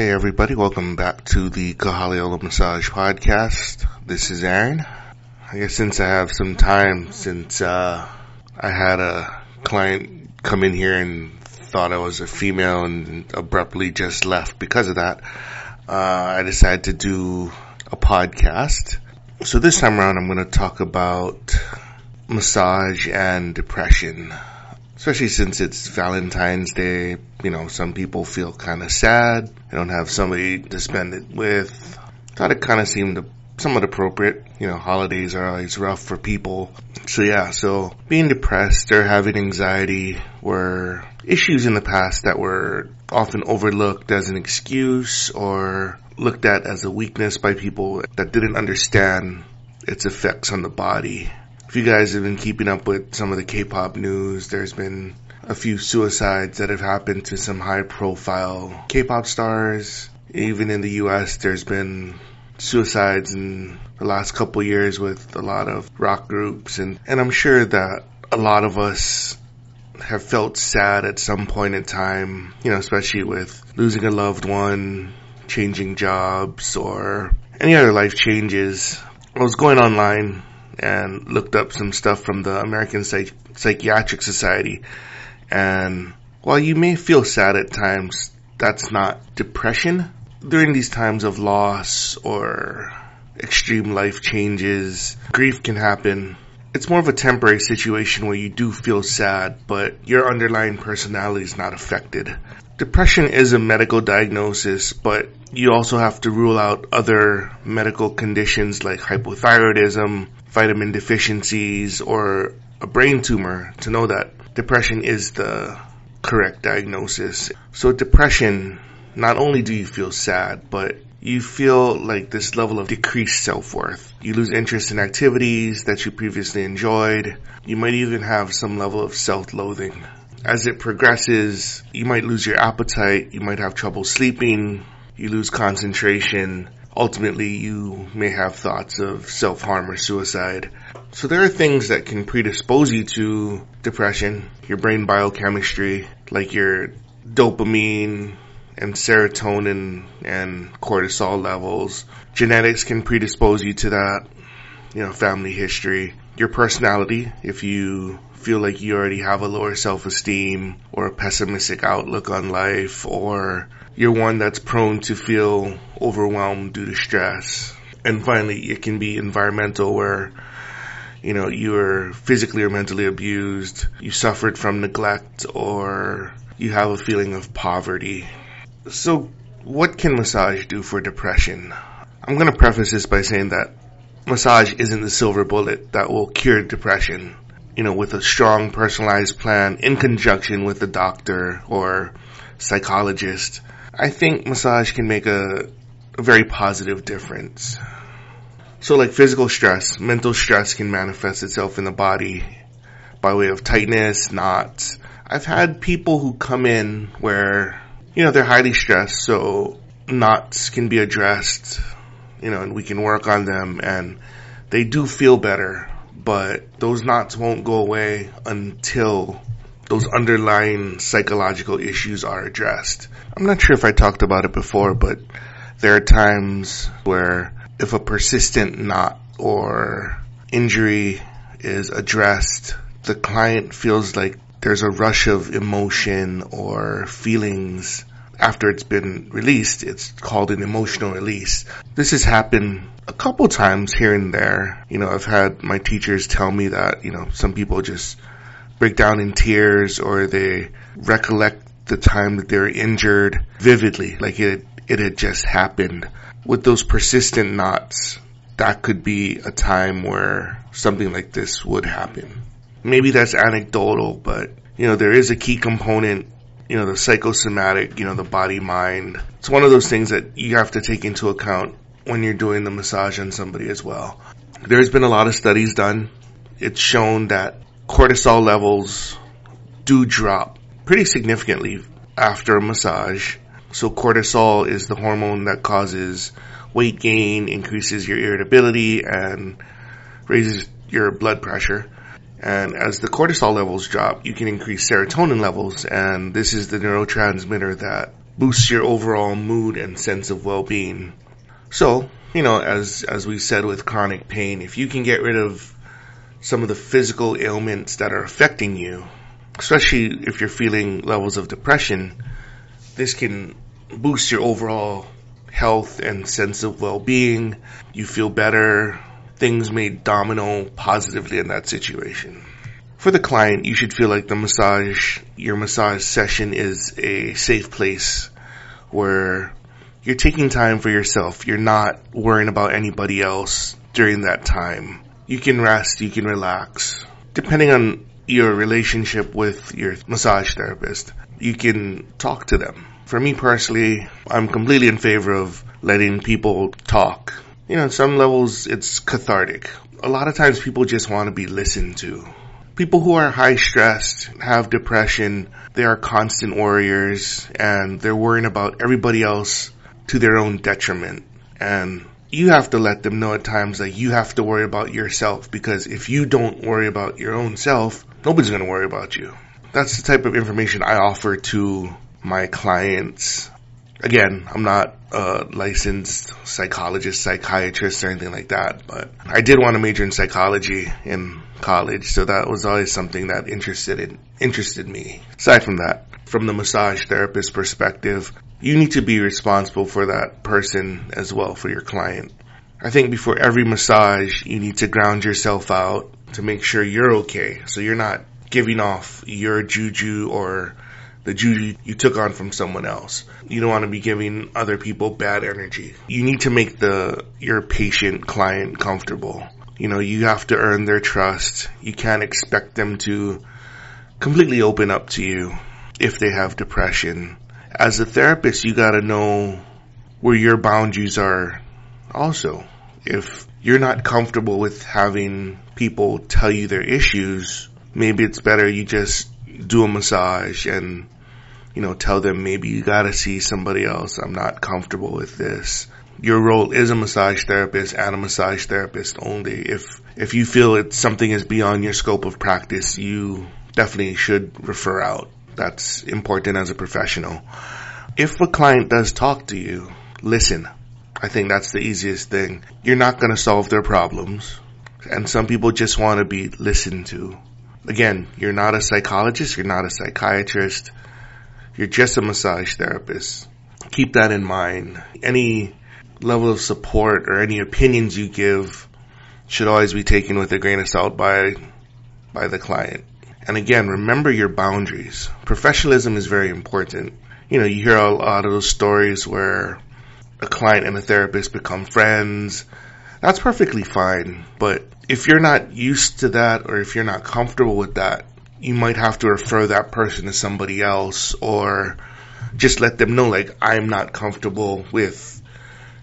Hey everybody, welcome back to the Kahaliola Massage Podcast. This is Aaron. I guess since I have some time, since uh, I had a client come in here and thought I was a female and abruptly just left because of that, uh, I decided to do a podcast. So this time around I'm going to talk about massage and depression especially since it's Valentine's Day. You know, some people feel kind of sad. They don't have somebody to spend it with. Thought it kind of seemed somewhat appropriate. You know, holidays are always rough for people. So yeah, so being depressed or having anxiety were issues in the past that were often overlooked as an excuse or looked at as a weakness by people that didn't understand its effects on the body if you guys have been keeping up with some of the K-pop news, there's been a few suicides that have happened to some high profile K-pop stars. Even in the US, there's been suicides in the last couple years with a lot of rock groups and, and I'm sure that a lot of us have felt sad at some point in time, you know, especially with losing a loved one, changing jobs or any other life changes. I was going online and looked up some stuff from the American Psych- Psychiatric Society. And while you may feel sad at times, that's not depression. During these times of loss or extreme life changes, grief can happen. It's more of a temporary situation where you do feel sad, but your underlying personality is not affected. Depression is a medical diagnosis, but you also have to rule out other medical conditions like hypothyroidism, vitamin deficiencies, or a brain tumor to know that depression is the correct diagnosis. So depression, not only do you feel sad, but you feel like this level of decreased self-worth. You lose interest in activities that you previously enjoyed. You might even have some level of self-loathing. As it progresses, you might lose your appetite, you might have trouble sleeping, you lose concentration, ultimately you may have thoughts of self-harm or suicide. So there are things that can predispose you to depression, your brain biochemistry, like your dopamine and serotonin and cortisol levels. Genetics can predispose you to that, you know, family history, your personality, if you feel like you already have a lower self-esteem or a pessimistic outlook on life or you're one that's prone to feel overwhelmed due to stress. And finally, it can be environmental where, you know, you are physically or mentally abused, you suffered from neglect, or you have a feeling of poverty. So, what can massage do for depression? I'm going to preface this by saying that massage isn't the silver bullet that will cure depression. You know, with a strong personalized plan in conjunction with a doctor or psychologist, I think massage can make a, a very positive difference. So like physical stress, mental stress can manifest itself in the body by way of tightness, knots. I've had people who come in where, you know, they're highly stressed, so knots can be addressed, you know, and we can work on them and they do feel better, but those knots won't go away until those underlying psychological issues are addressed. I'm not sure if I talked about it before, but there are times where if a persistent knot or injury is addressed, the client feels like there's a rush of emotion or feelings after it's been released. It's called an emotional release. This has happened a couple times here and there. You know, I've had my teachers tell me that, you know, some people just break down in tears or they recollect the time that they were injured vividly, like it, it had just happened. With those persistent knots, that could be a time where something like this would happen. Maybe that's anecdotal, but you know, there is a key component, you know, the psychosomatic, you know, the body mind. It's one of those things that you have to take into account when you're doing the massage on somebody as well. There's been a lot of studies done. It's shown that cortisol levels do drop pretty significantly after a massage. So cortisol is the hormone that causes weight gain, increases your irritability, and raises your blood pressure. And as the cortisol levels drop, you can increase serotonin levels, and this is the neurotransmitter that boosts your overall mood and sense of well-being. So, you know, as, as we said with chronic pain, if you can get rid of some of the physical ailments that are affecting you, especially if you're feeling levels of depression, this can boost your overall health and sense of well-being. You feel better. Things may domino positively in that situation. For the client, you should feel like the massage, your massage session is a safe place where you're taking time for yourself. You're not worrying about anybody else during that time. You can rest, you can relax. Depending on your relationship with your massage therapist, you can talk to them. For me personally, I'm completely in favor of letting people talk. You know, on some levels, it's cathartic. A lot of times people just want to be listened to. People who are high stressed, have depression, they are constant worriers and they're worrying about everybody else to their own detriment. And you have to let them know at times that you have to worry about yourself because if you don't worry about your own self, nobody's going to worry about you. That's the type of information I offer to my clients. Again, I'm not a licensed psychologist, psychiatrist, or anything like that, but I did want to major in psychology in college, so that was always something that interested in, interested me. Aside from that, from the massage therapist perspective, you need to be responsible for that person as well, for your client. I think before every massage, you need to ground yourself out to make sure you're okay. So you're not giving off your juju or the juju you took on from someone else. You don't want to be giving other people bad energy. You need to make the, your patient client comfortable. You know, you have to earn their trust. You can't expect them to completely open up to you if they have depression. As a therapist, you gotta know where your boundaries are also. If you're not comfortable with having people tell you their issues, maybe it's better you just do a massage and, you know, tell them maybe you gotta see somebody else. I'm not comfortable with this your role is a massage therapist and a massage therapist only. If if you feel that something is beyond your scope of practice, you definitely should refer out. That's important as a professional. If a client does talk to you, listen. I think that's the easiest thing. You're not going to solve their problems. And some people just want to be listened to. Again, you're not a psychologist. You're not a psychiatrist. You're just a massage therapist. Keep that in mind. Any level of support or any opinions you give should always be taken with a grain of salt by by the client. And again, remember your boundaries. Professionalism is very important. You know, you hear a lot of those stories where a client and a therapist become friends. That's perfectly fine. But if you're not used to that or if you're not comfortable with that, you might have to refer that person to somebody else or just let them know like I'm not comfortable with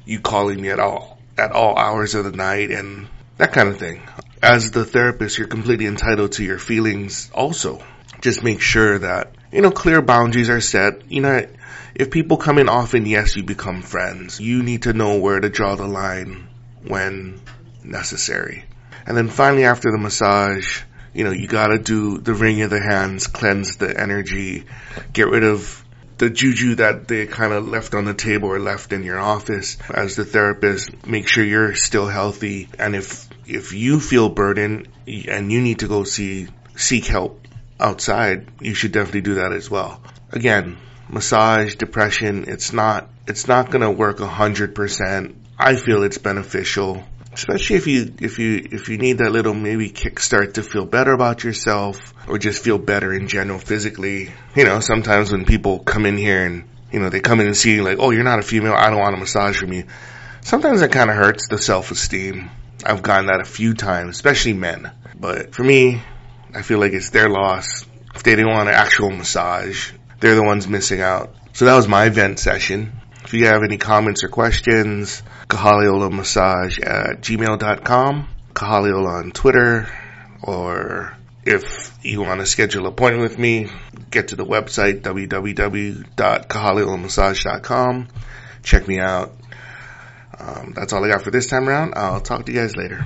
you calling me at all at all hours of the night and that kind of thing. As the therapist, you're completely entitled to your feelings also. Just make sure that, you know, clear boundaries are set. You know, if people come in often, yes, you become friends. You need to know where to draw the line when necessary. And then finally, after the massage, you know, you gotta do the wring of the hands, cleanse the energy, get rid of the juju that they kind of left on the table or left in your office. As the therapist make sure you're still healthy. And if if you feel burdened and you need to go see seek help outside you should definitely do that as well. Again massage depression it's not it's not going to work a hundred percent. I feel it's beneficial especially if you if you if you need that little maybe kickstart to feel better about yourself or just feel better in general physically. You know, sometimes when people come in here and you know they come in and see you like, oh, you're not a female, I don't want a massage from you. Sometimes it kind of hurts the self esteem. I've gotten that a few times, especially men. But for me, I feel like it's their loss. If they didn't want an actual massage, they're the ones missing out. So that was my vent session. If you have any comments or questions, Kahaliola at gmail.com, Kahaliola on Twitter, or if you want to schedule an appointment with me, get to the website www.kahaliolamassage.com. Check me out. Um, that's all I got for this time around. I'll talk to you guys later.